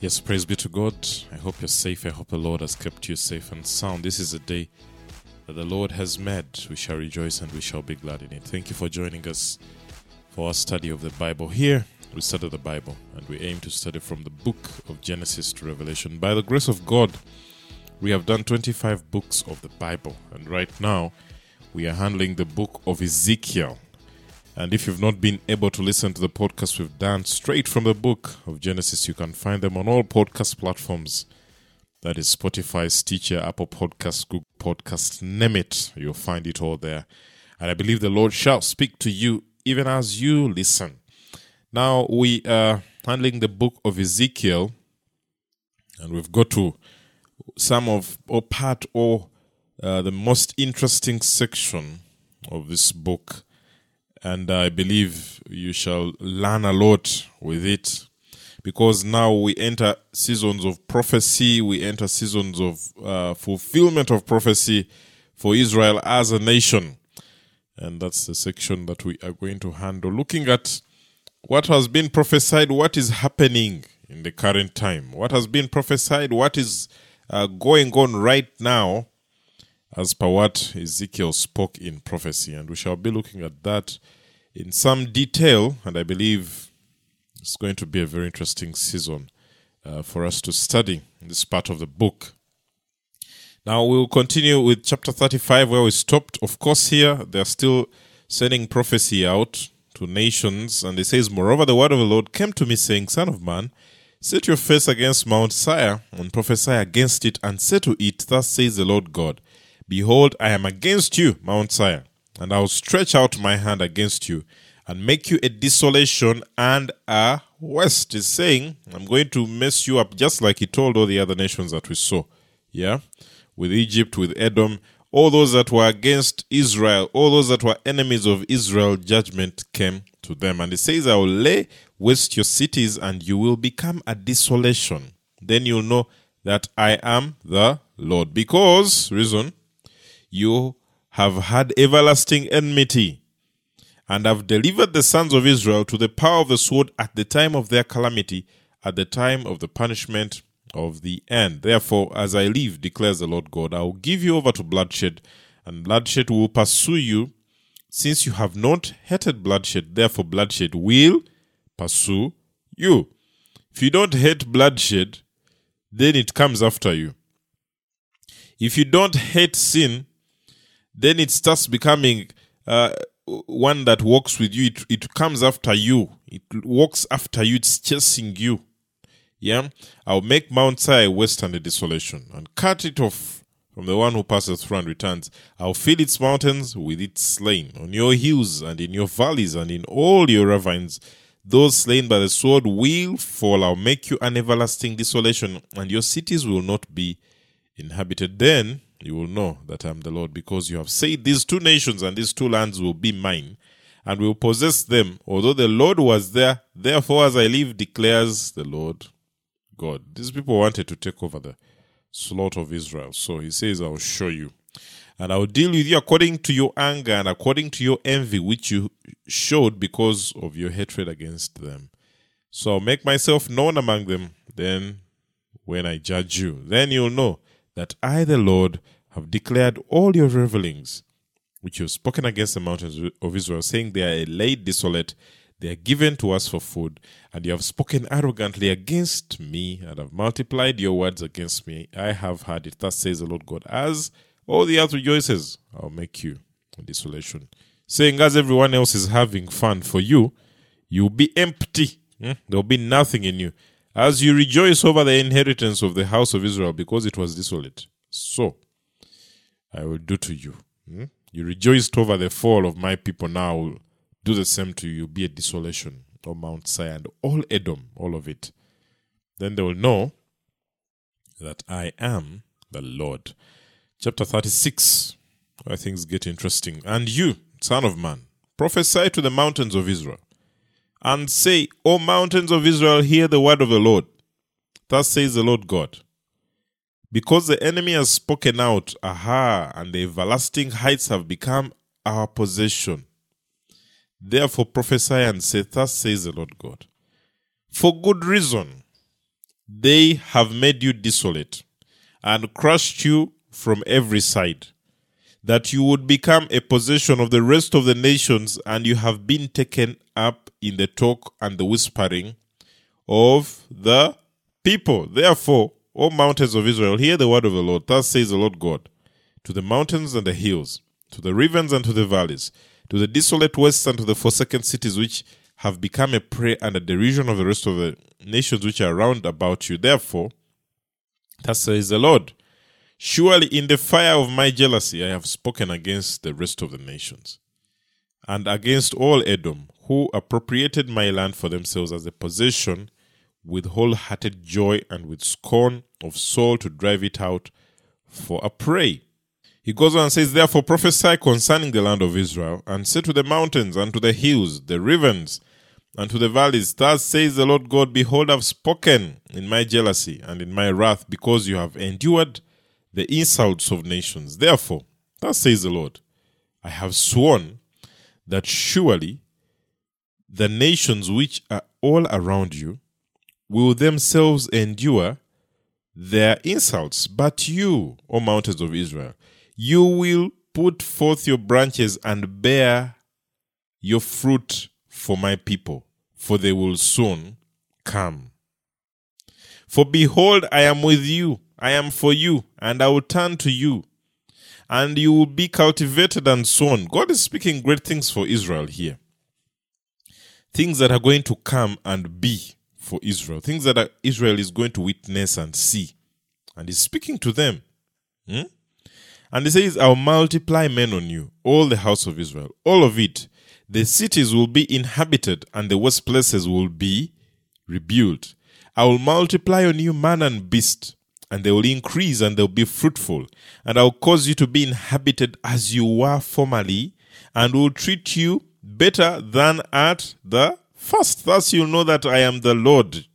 Yes, praise be to God. I hope you're safe. I hope the Lord has kept you safe and sound. This is a day that the Lord has made. We shall rejoice and we shall be glad in it. Thank you for joining us for our study of the Bible. Here, we study the Bible and we aim to study from the book of Genesis to Revelation. By the grace of God, we have done 25 books of the Bible, and right now we are handling the book of Ezekiel. And if you've not been able to listen to the podcast we've done straight from the book of Genesis, you can find them on all podcast platforms. That is Spotify, Stitcher, Apple Podcasts, Google Podcasts, name it. You'll find it all there. And I believe the Lord shall speak to you even as you listen. Now we are handling the book of Ezekiel, and we've got to some of or part or uh, the most interesting section of this book and I believe you shall learn a lot with it. Because now we enter seasons of prophecy, we enter seasons of uh, fulfillment of prophecy for Israel as a nation. And that's the section that we are going to handle, looking at what has been prophesied, what is happening in the current time, what has been prophesied, what is uh, going on right now, as per what Ezekiel spoke in prophecy. And we shall be looking at that in some detail, and I believe it's going to be a very interesting season uh, for us to study this part of the book. Now we'll continue with chapter 35 where we stopped. Of course, here they're still sending prophecy out to nations, and it says, Moreover, the word of the Lord came to me, saying, Son of man, set your face against Mount Seir, and prophesy against it, and say to it, Thus says the Lord God, Behold, I am against you, Mount Seir, and I will stretch out my hand against you, and make you a desolation and a waste. Is saying, I'm going to mess you up just like he told all the other nations that we saw. Yeah? With Egypt, with Edom, all those that were against Israel, all those that were enemies of Israel, judgment came to them. And he says, I will lay waste your cities and you will become a desolation. Then you'll know that I am the Lord. Because, reason, you have had everlasting enmity and have delivered the sons of Israel to the power of the sword at the time of their calamity, at the time of the punishment of the end. Therefore, as I live, declares the Lord God, I will give you over to bloodshed, and bloodshed will pursue you, since you have not hated bloodshed. Therefore, bloodshed will pursue you. If you don't hate bloodshed, then it comes after you. If you don't hate sin, then it starts becoming uh, one that walks with you. It, it comes after you. It walks after you. It's chasing you. Yeah, I'll make Mount a waste a desolation, and cut it off from the one who passes through and returns. I'll fill its mountains with its slain. On your hills and in your valleys and in all your ravines, those slain by the sword will fall. I'll make you an everlasting desolation, and your cities will not be inhabited. Then you will know that I am the Lord, because you have said these two nations and these two lands will be mine, and will possess them, although the Lord was there. Therefore, as I live, declares the Lord God. These people wanted to take over the slaughter of Israel. So he says, I will show you. And I will deal with you according to your anger and according to your envy, which you showed because of your hatred against them. So I'll make myself known among them. Then, when I judge you, then you'll know that I, the Lord, have declared all your revelings, which you have spoken against the mountains of Israel, saying they are laid desolate, they are given to us for food, and you have spoken arrogantly against me, and have multiplied your words against me. I have heard it. Thus says the Lord God, as all the earth rejoices, I'll make you a desolation. Saying, as everyone else is having fun for you, you'll be empty. Hmm? There'll be nothing in you as you rejoice over the inheritance of the house of Israel because it was desolate. So I will do to you. Hmm? You rejoiced over the fall of my people, now will do the same to you. Be a desolation, O Mount Seir, and all Edom, all of it. Then they will know that I am the Lord. Chapter 36, where things get interesting. And you, son of man, prophesy to the mountains of Israel and say, O mountains of Israel, hear the word of the Lord. Thus says the Lord God. Because the enemy has spoken out, aha, and the everlasting heights have become our possession. Therefore prophesy and say, Thus says the Lord God. For good reason. they have made you desolate and crushed you from every side, that you would become a possession of the rest of the nations, and you have been taken up in the talk and the whispering of the people. Therefore, O mountains of Israel, hear the word of the Lord. Thus says the Lord God to the mountains and the hills, to the rivers and to the valleys, to the desolate wastes and to the forsaken cities which have become a prey and a derision of the rest of the nations which are round about you. Therefore, thus says the Lord, surely in the fire of my jealousy I have spoken against the rest of the nations, and against all Edom, who appropriated my land for themselves as a possession with wholehearted joy and with scorn of soul to drive it out for a prey. He goes on and says, Therefore prophesy concerning the land of Israel, and say to the mountains, and to the hills, the ravens, and to the valleys, Thus says the Lord God, Behold, I've spoken in my jealousy and in my wrath, because you have endured the insults of nations. Therefore, thus says the Lord, I have sworn that surely the nations which are all around you will themselves endure their insults. But you, O mountains of Israel, you will put forth your branches and bear your fruit for my people, for they will soon come. For behold, I am with you, I am for you, and I will turn to you, and you will be cultivated and sown. God is speaking great things for Israel here. Things that are going to come and be for Israel, things that Israel is going to witness and see. And he's speaking to them. Hmm? And he says, I'll multiply men on you, all the house of Israel, all of it. The cities will be inhabited, and the worst places will be rebuilt. I will multiply on you man and beast, and they will increase and they'll be fruitful. And I'll cause you to be inhabited as you were formerly, and will treat you better than at the first. Thus you'll know that I am the Lord.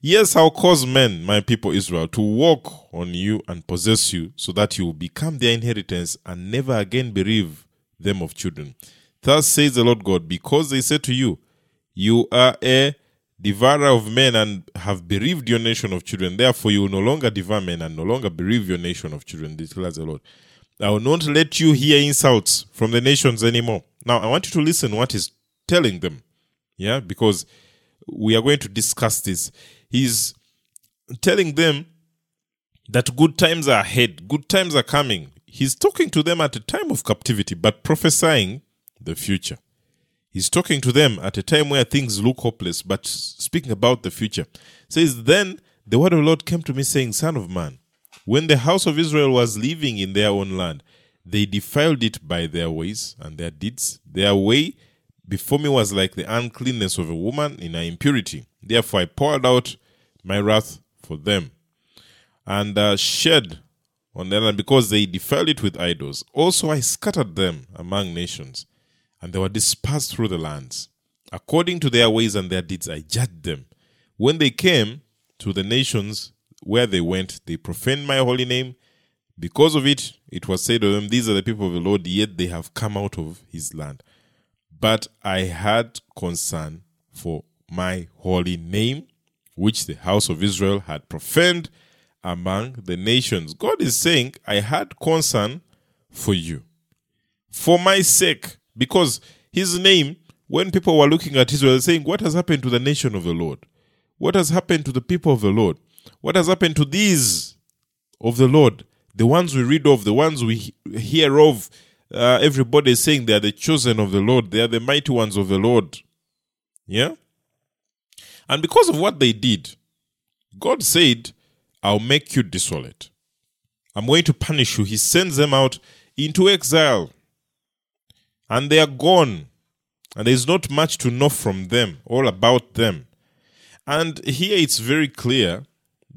Yes, I'll cause men, my people Israel, to walk on you and possess you, so that you will become their inheritance and never again bereave them of children. Thus says the Lord God, because they say to you, You are a devourer of men and have bereaved your nation of children. Therefore, you will no longer devour men and no longer bereave your nation of children, declares the Lord. I will not let you hear insults from the nations anymore. Now, I want you to listen what he's telling them. Yeah, because we are going to discuss this. He's telling them that good times are ahead, good times are coming. He's talking to them at a time of captivity, but prophesying the future. He's talking to them at a time where things look hopeless, but speaking about the future. Says, Then the word of the Lord came to me, saying, Son of man, when the house of Israel was living in their own land, they defiled it by their ways and their deeds. Their way before me was like the uncleanness of a woman in her impurity. Therefore, I poured out my wrath for them and uh, shed on them, because they defiled it with idols. Also, I scattered them among nations, and they were dispersed through the lands. According to their ways and their deeds, I judged them. When they came to the nations where they went, they profaned my holy name. Because of it, it was said of them, These are the people of the Lord, yet they have come out of his land. But I had concern for my holy name, which the house of Israel had profaned among the nations. God is saying, I had concern for you. For my sake, because his name, when people were looking at Israel, saying, What has happened to the nation of the Lord? What has happened to the people of the Lord? What has happened to these of the Lord? The ones we read of, the ones we hear of, uh, everybody is saying they are the chosen of the Lord, they are the mighty ones of the Lord. Yeah? And because of what they did, God said, I'll make you desolate. I'm going to punish you. He sends them out into exile. And they are gone. And there's not much to know from them, all about them. And here it's very clear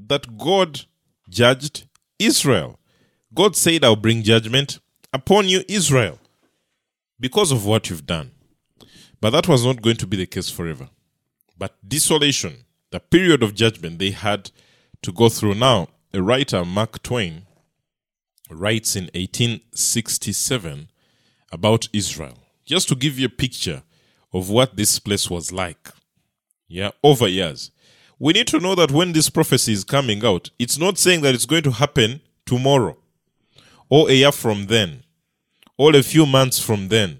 that God judged Israel. God said, I'll bring judgment upon you, Israel, because of what you've done. But that was not going to be the case forever. But desolation, the period of judgment they had to go through. Now, a writer, Mark Twain, writes in 1867 about Israel, just to give you a picture of what this place was like. Yeah, over years. we need to know that when this prophecy is coming out, it's not saying that it's going to happen tomorrow or a year from then or a few months from then.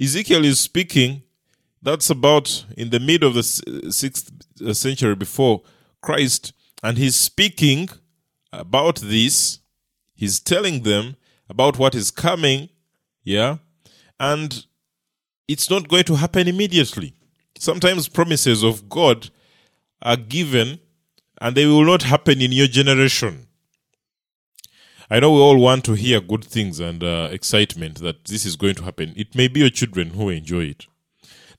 Ezekiel is speaking, that's about in the mid of the sixth uh, century before Christ, and he's speaking about this. He's telling them about what is coming, yeah, and it's not going to happen immediately. Sometimes promises of God are given and they will not happen in your generation. I know we all want to hear good things and uh, excitement that this is going to happen. It may be your children who enjoy it.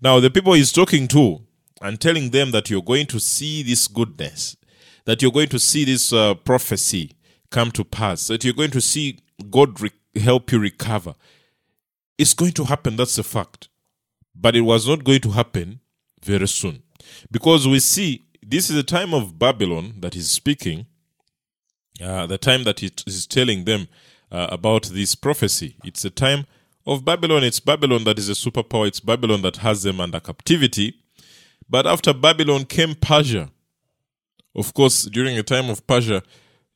Now, the people he's talking to and telling them that you're going to see this goodness, that you're going to see this uh, prophecy come to pass, that you're going to see God re- help you recover. It's going to happen, that's a fact. But it was not going to happen very soon. Because we see this is the time of Babylon that he's speaking, uh, the time that he is telling them uh, about this prophecy. It's a time of Babylon. It's Babylon that is a superpower. It's Babylon that has them under captivity. But after Babylon came Persia. Of course, during the time of Persia,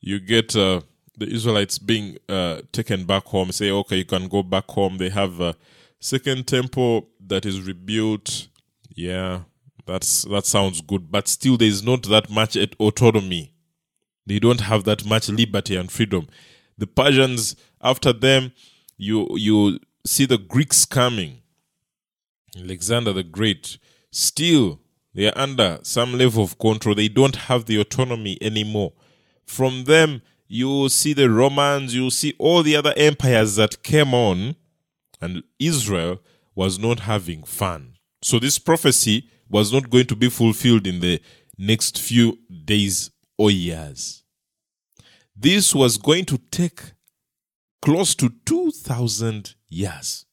you get uh, the Israelites being uh, taken back home. Say, okay, you can go back home. They have a second temple that is rebuilt. Yeah, that's that sounds good, but still there is not that much autonomy. They don't have that much liberty and freedom. The Persians, after them, you you see the Greeks coming. Alexander the Great. Still, they are under some level of control. They don't have the autonomy anymore. From them, you see the Romans, you see all the other empires that came on, and Israel was not having fun. So, this prophecy was not going to be fulfilled in the next few days or years. This was going to take close to 2,000 years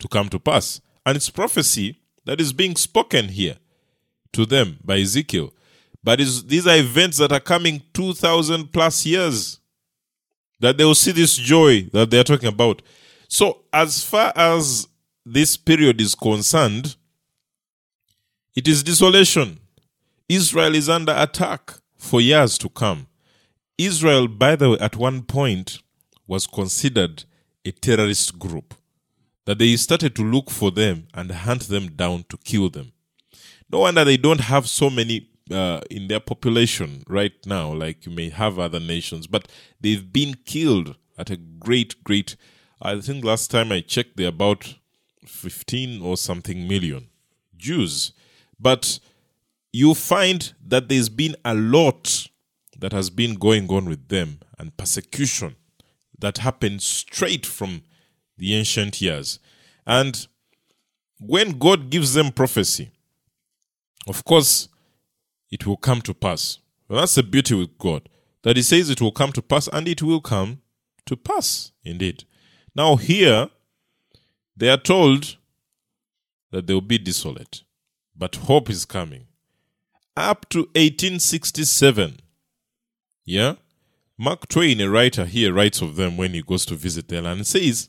to come to pass. And it's prophecy that is being spoken here to them by Ezekiel. But these are events that are coming 2,000 plus years that they will see this joy that they are talking about. So, as far as this period is concerned, it is desolation. Israel is under attack for years to come. Israel, by the way, at one point was considered a terrorist group. That they started to look for them and hunt them down to kill them. No wonder they don't have so many uh, in their population right now, like you may have other nations, but they've been killed at a great, great. I think last time I checked, they're about 15 or something million Jews but you find that there's been a lot that has been going on with them and persecution that happened straight from the ancient years. And when God gives them prophecy, of course, it will come to pass. Well, that's the beauty with God, that He says it will come to pass, and it will come to pass indeed. Now, here, they are told that they will be desolate but hope is coming. Up to 1867, yeah, Mark Twain, a writer here, writes of them when he goes to visit their land and says,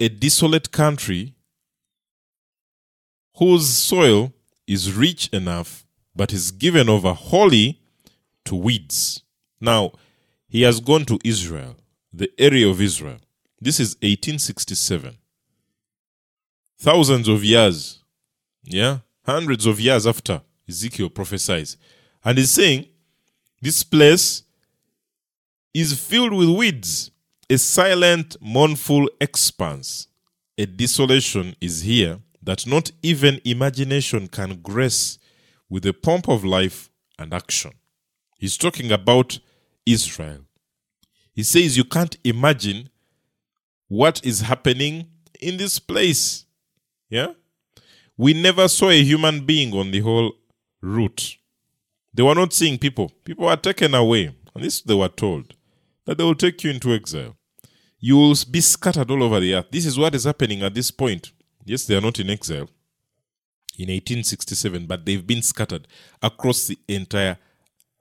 A desolate country whose soil is rich enough but is given over wholly to weeds. Now, he has gone to Israel, the area of Israel. This is 1867. Thousands of years, yeah, hundreds of years after Ezekiel prophesies. And he's saying, This place is filled with weeds, a silent, mournful expanse. A desolation is here that not even imagination can grace with the pomp of life and action. He's talking about Israel. He says you can't imagine what is happening in this place. Yeah? We never saw a human being on the whole route. They were not seeing people. People were taken away. And this they were told that they will take you into exile. You will be scattered all over the earth. This is what is happening at this point. Yes, they are not in exile in 1867, but they've been scattered across the entire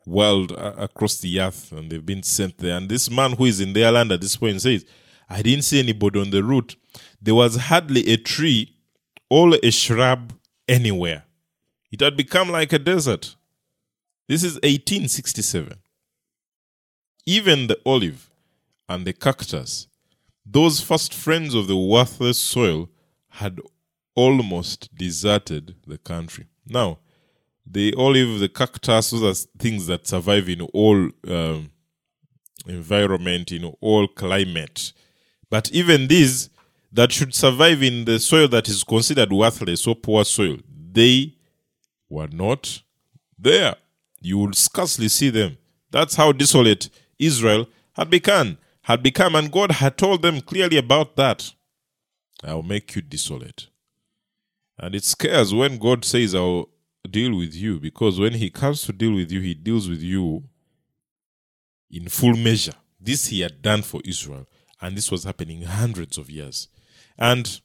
world, uh, across the earth, and they've been sent there. And this man who is in their land at this point says, I didn't see anybody on the route. There was hardly a tree or a shrub anywhere. It had become like a desert. This is 1867. Even the olive and the cactus, those first friends of the worthless soil, had almost deserted the country. Now, the olive, the cactus, those are things that survive in all um, environment, in all climate. But even these that should survive in the soil that is considered worthless or poor soil, they were not there. You would scarcely see them. That's how desolate Israel had become, had become, and God had told them clearly about that. I'll make you desolate. And it scares when God says, I'll deal with you, because when He comes to deal with you, He deals with you in full measure. This He had done for Israel, and this was happening hundreds of years. And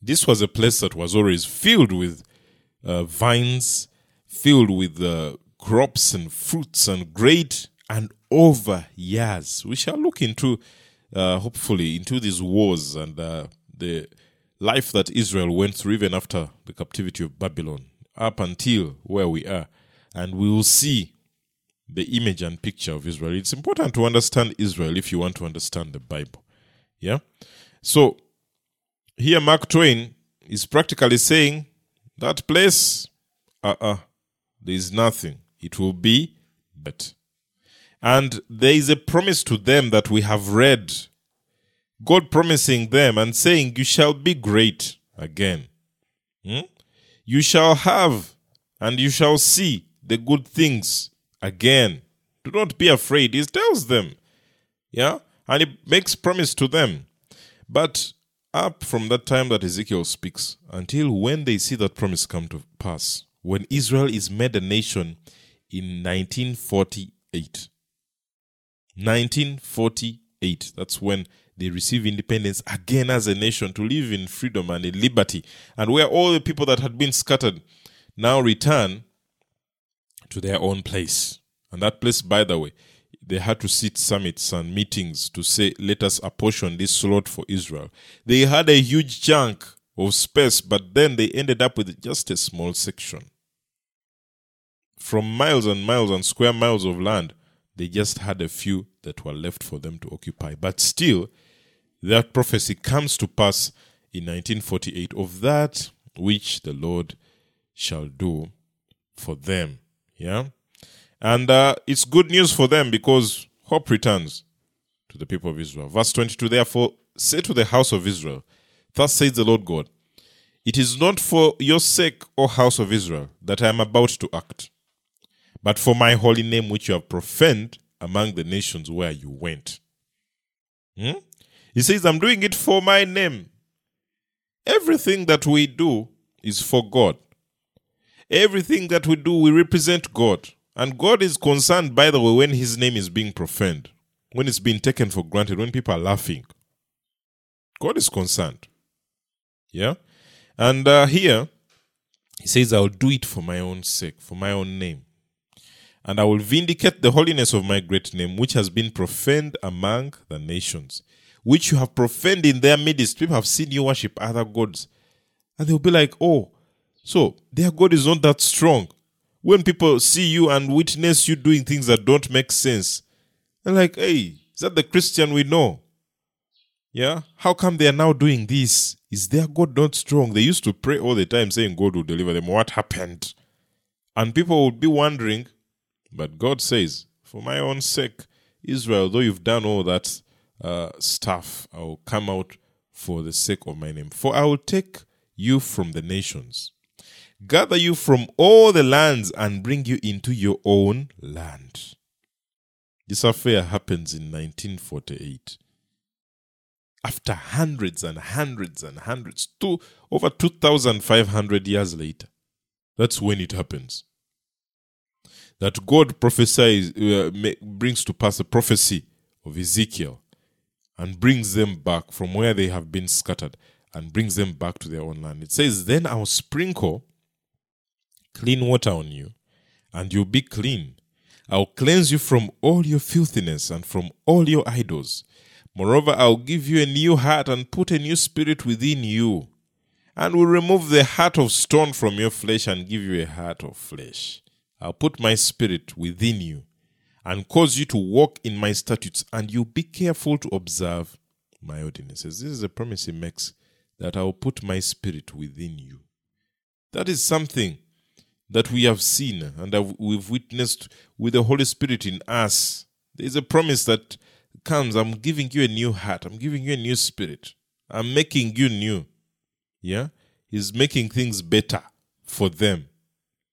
this was a place that was always filled with uh, vines, filled with uh, crops and fruits and great and over years. We shall look into, uh, hopefully, into these wars and uh, the life that Israel went through even after the captivity of Babylon, up until where we are. And we will see the image and picture of Israel. It's important to understand Israel if you want to understand the Bible. Yeah? So, here Mark Twain is practically saying that place, uh uh-uh, uh, there is nothing. It will be but. And there is a promise to them that we have read. God promising them and saying, You shall be great again. Hmm? You shall have and you shall see the good things again. Do not be afraid. He tells them. Yeah? And he makes promise to them. But up from that time that Ezekiel speaks until when they see that promise come to pass, when Israel is made a nation in 1948. 1948, that's when they receive independence again as a nation to live in freedom and in liberty, and where all the people that had been scattered now return to their own place. And that place, by the way, they had to sit summits and meetings to say, let us apportion this slot for Israel. They had a huge chunk of space, but then they ended up with just a small section. From miles and miles and square miles of land, they just had a few that were left for them to occupy. But still, that prophecy comes to pass in 1948 of that which the Lord shall do for them. Yeah? And uh, it's good news for them because hope returns to the people of Israel. Verse 22 Therefore, say to the house of Israel, Thus says the Lord God, It is not for your sake, O house of Israel, that I am about to act, but for my holy name which you have profaned among the nations where you went. Hmm? He says, I'm doing it for my name. Everything that we do is for God. Everything that we do, we represent God. And God is concerned, by the way, when his name is being profaned, when it's being taken for granted, when people are laughing. God is concerned. Yeah? And uh, here, he says, I'll do it for my own sake, for my own name. And I will vindicate the holiness of my great name, which has been profaned among the nations, which you have profaned in their midst. People have seen you worship other gods. And they'll be like, oh, so their God is not that strong when people see you and witness you doing things that don't make sense, they're like, hey, is that the Christian we know? Yeah? How come they are now doing this? Is their God not strong? They used to pray all the time saying God will deliver them. What happened? And people would be wondering, but God says, for my own sake, Israel, though you've done all that uh, stuff, I will come out for the sake of my name. For I will take you from the nations gather you from all the lands and bring you into your own land. This affair happens in 1948. After hundreds and hundreds and hundreds, two, over 2,500 years later, that's when it happens. That God prophesies, uh, brings to pass a prophecy of Ezekiel and brings them back from where they have been scattered and brings them back to their own land. It says, Then I'll sprinkle clean water on you, and you'll be clean. I'll cleanse you from all your filthiness and from all your idols. Moreover, I'll give you a new heart and put a new spirit within you, and will remove the heart of stone from your flesh and give you a heart of flesh. I'll put my spirit within you and cause you to walk in my statutes, and you be careful to observe my ordinances. This is a promise he makes that I will put my spirit within you. That is something that we have seen and that we've witnessed with the Holy Spirit in us. There is a promise that comes I'm giving you a new heart, I'm giving you a new spirit, I'm making you new. Yeah? He's making things better for them.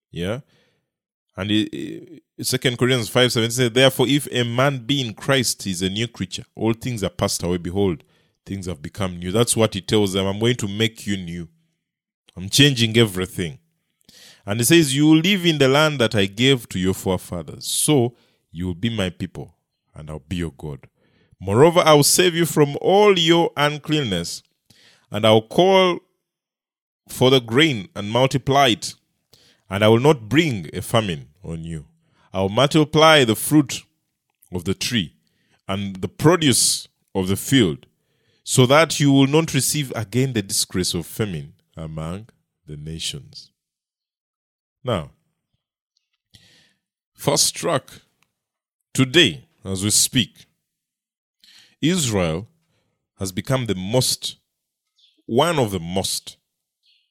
Yeah? And Second Corinthians 5 7 says, Therefore, if a man be in Christ, he is a new creature. All things are passed away. Behold, things have become new. That's what he tells them. I'm going to make you new. I'm changing everything. And he says, You will live in the land that I gave to your forefathers. So you will be my people, and I'll be your God. Moreover, I will save you from all your uncleanness, and I will call for the grain and multiply it, and I will not bring a famine on you. I will multiply the fruit of the tree and the produce of the field, so that you will not receive again the disgrace of famine among the nations. Now, first struck today, as we speak, Israel has become the most, one of the most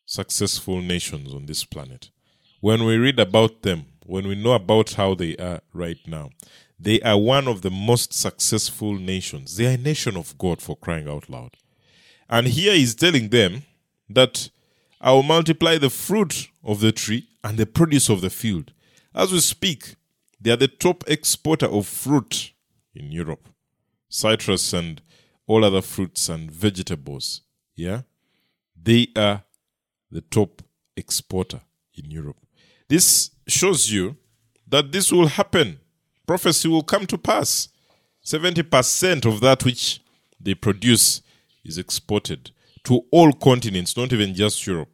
successful nations on this planet. When we read about them, when we know about how they are right now, they are one of the most successful nations. They are a nation of God for crying out loud. And here he's telling them that I will multiply the fruit of the tree and the produce of the field. As we speak, they are the top exporter of fruit in Europe. Citrus and all other fruits and vegetables. Yeah? They are the top exporter in Europe. This shows you that this will happen. Prophecy will come to pass. 70% of that which they produce is exported to all continents, not even just Europe.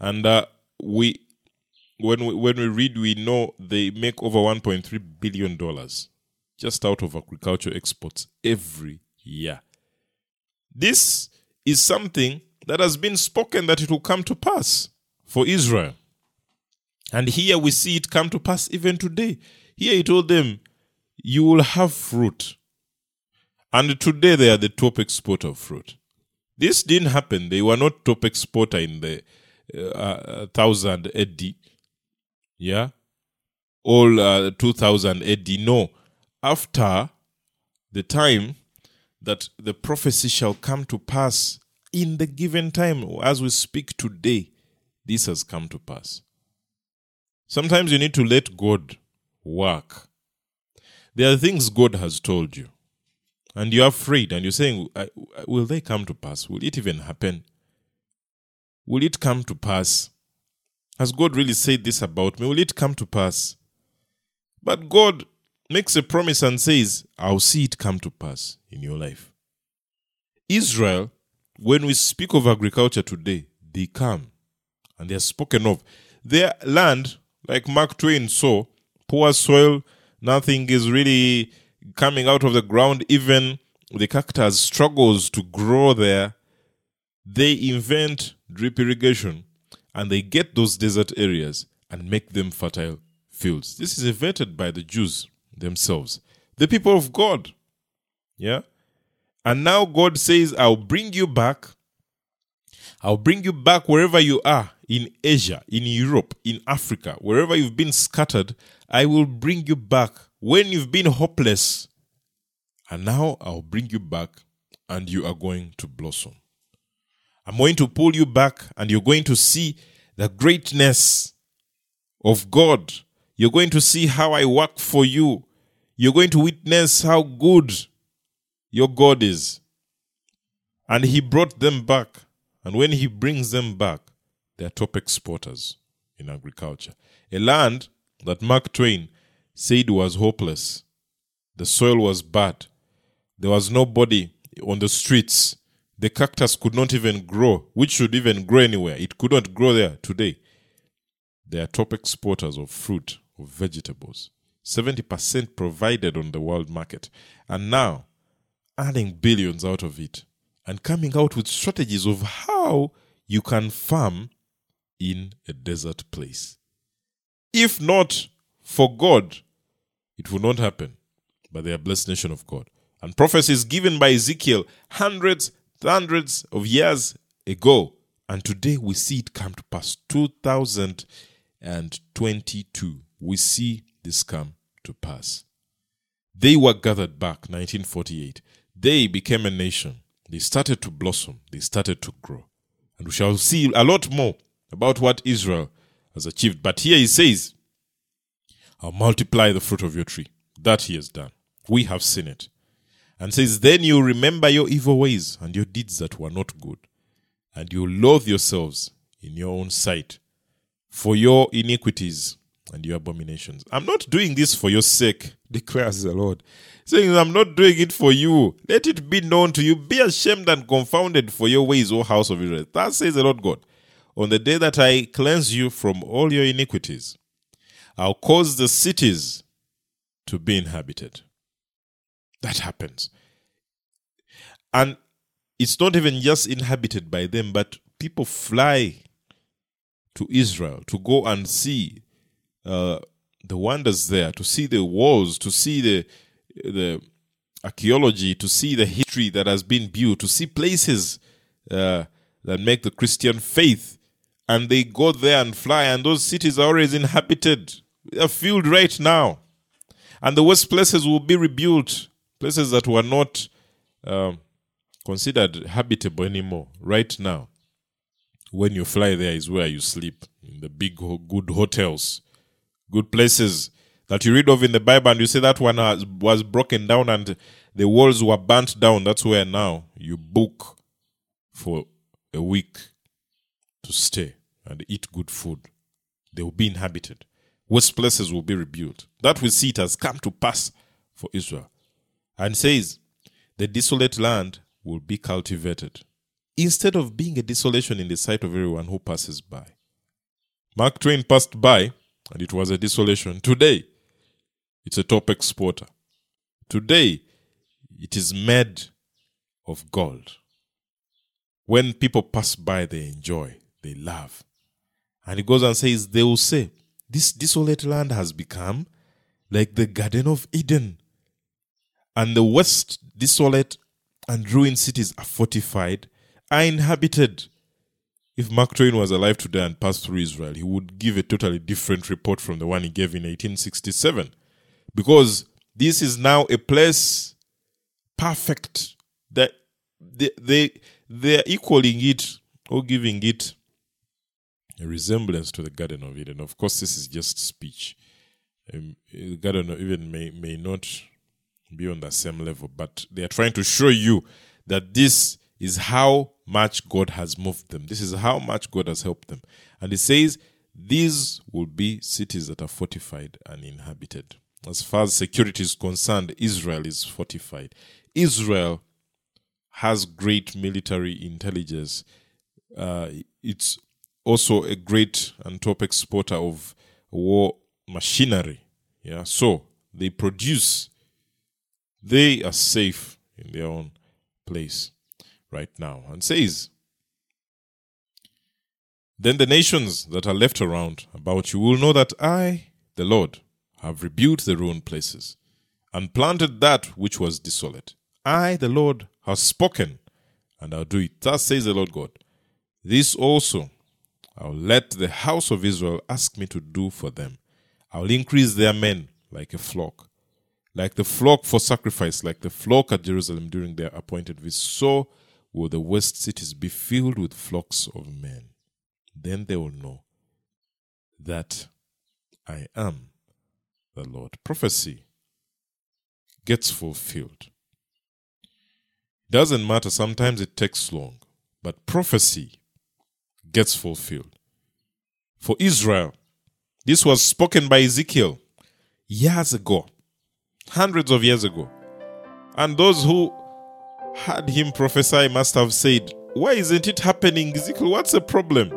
And uh, we when we, when we read, we know they make over 1.3 billion dollars just out of agriculture exports every year. This is something that has been spoken that it will come to pass for Israel. And here we see it come to pass even today. Here he told them, You will have fruit. And today they are the top exporter of fruit. This didn't happen. They were not top exporter in the uh, 1000 AD yeah, all uh, 2000 AD. No, after the time that the prophecy shall come to pass in the given time, as we speak today, this has come to pass. Sometimes you need to let God work. There are things God has told you, and you're afraid, and you're saying, Will they come to pass? Will it even happen? Will it come to pass? Has God really said this about me? Will it come to pass? But God makes a promise and says, I'll see it come to pass in your life. Israel, when we speak of agriculture today, they come and they are spoken of. Their land, like Mark Twain saw, poor soil, nothing is really coming out of the ground, even the cactus struggles to grow there. They invent drip irrigation and they get those desert areas and make them fertile fields. This is invented by the Jews themselves, the people of God. Yeah? And now God says, I'll bring you back. I'll bring you back wherever you are in Asia, in Europe, in Africa, wherever you've been scattered. I will bring you back when you've been hopeless. And now I'll bring you back and you are going to blossom. I'm going to pull you back and you're going to see the greatness of God. You're going to see how I work for you. You're going to witness how good your God is. And he brought them back. And when he brings them back, they're top exporters in agriculture. A land that Mark Twain said was hopeless. The soil was bad. There was nobody on the streets the cactus could not even grow, which should even grow anywhere. It could not grow there today. They are top exporters of fruit, of vegetables. 70% provided on the world market. And now, earning billions out of it and coming out with strategies of how you can farm in a desert place. If not for God, it will not happen, but they are blessed nation of God. And prophecies given by Ezekiel hundreds, hundreds of years ago. And today we see it come to pass. 2022, we see this come to pass. They were gathered back, 1948. They became a nation. They started to blossom. They started to grow. And we shall see a lot more about what Israel has achieved. But here he says, I'll multiply the fruit of your tree. That he has done. We have seen it. And says, Then you remember your evil ways and your deeds that were not good, and you loathe yourselves in your own sight for your iniquities and your abominations. I'm not doing this for your sake, declares the Lord. Saying, I'm not doing it for you. Let it be known to you. Be ashamed and confounded for your ways, O house of Israel. That says the Lord God. On the day that I cleanse you from all your iniquities, I'll cause the cities to be inhabited. That happens. And it's not even just inhabited by them, but people fly to Israel to go and see uh, the wonders there, to see the walls, to see the the archaeology, to see the history that has been built, to see places uh, that make the Christian faith. And they go there and fly, and those cities are always inhabited. They're filled right now. And the worst places will be rebuilt, places that were not um, considered habitable anymore right now. When you fly there is where you sleep, in the big, good hotels, good places that you read of in the Bible, and you say that one has, was broken down and the walls were burnt down. That's where now you book for a week to stay and eat good food. They will be inhabited. Worst places will be rebuilt. That we see it has come to pass for Israel. And says, the desolate land will be cultivated instead of being a desolation in the sight of everyone who passes by. Mark Twain passed by and it was a desolation. Today, it's a top exporter. Today, it is made of gold. When people pass by, they enjoy, they love. And he goes and says, They will say, This desolate land has become like the Garden of Eden. And the west desolate and ruined cities are fortified, are inhabited. If Mark Twain was alive today and passed through Israel, he would give a totally different report from the one he gave in 1867 because this is now a place perfect that they they they're equaling it or giving it a resemblance to the Garden of Eden. Of course, this is just speech. Um, the Garden of Eden may may not be on the same level, but they are trying to show you that this is how much God has moved them. This is how much God has helped them. And He says these will be cities that are fortified and inhabited as far as security is concerned, Israel is fortified. Israel has great military intelligence. Uh, it's also a great and top exporter of war machinery. Yeah, so they produce. They are safe in their own place right now, and says. Then the nations that are left around about you will know that I, the Lord, have rebuilt the ruined places, and planted that which was desolate. I, the Lord, have spoken, and I'll do it. Thus says the Lord God. This also I'll let the house of Israel ask me to do for them. I'll increase their men like a flock, like the flock for sacrifice, like the flock at Jerusalem during their appointed visit. So will the west cities be filled with flocks of men. Then they will know that I am the Lord. Prophecy gets fulfilled. Doesn't matter, sometimes it takes long, but prophecy gets fulfilled. For Israel, this was spoken by Ezekiel years ago, hundreds of years ago. And those who heard him prophesy must have said, Why isn't it happening, Ezekiel? What's the problem?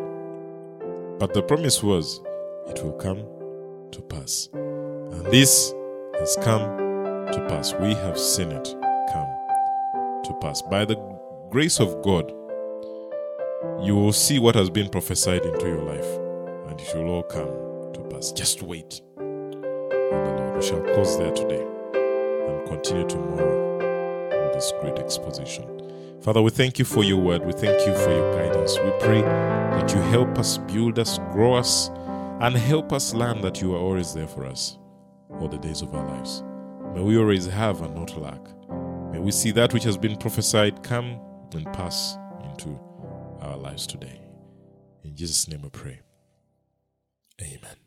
But the promise was, It will come to pass. And this has come to pass. We have seen it come to pass. By the grace of God, you will see what has been prophesied into your life, and it will all come to pass. Just wait. on the Lord. We shall pause there today and continue tomorrow with this great exposition. Father, we thank you for your word. We thank you for your guidance. We pray that you help us, build us, grow us, and help us learn that you are always there for us all the days of our lives. May we always have and not lack. May we see that which has been prophesied come and pass into our lives today. In Jesus' name we pray. Amen.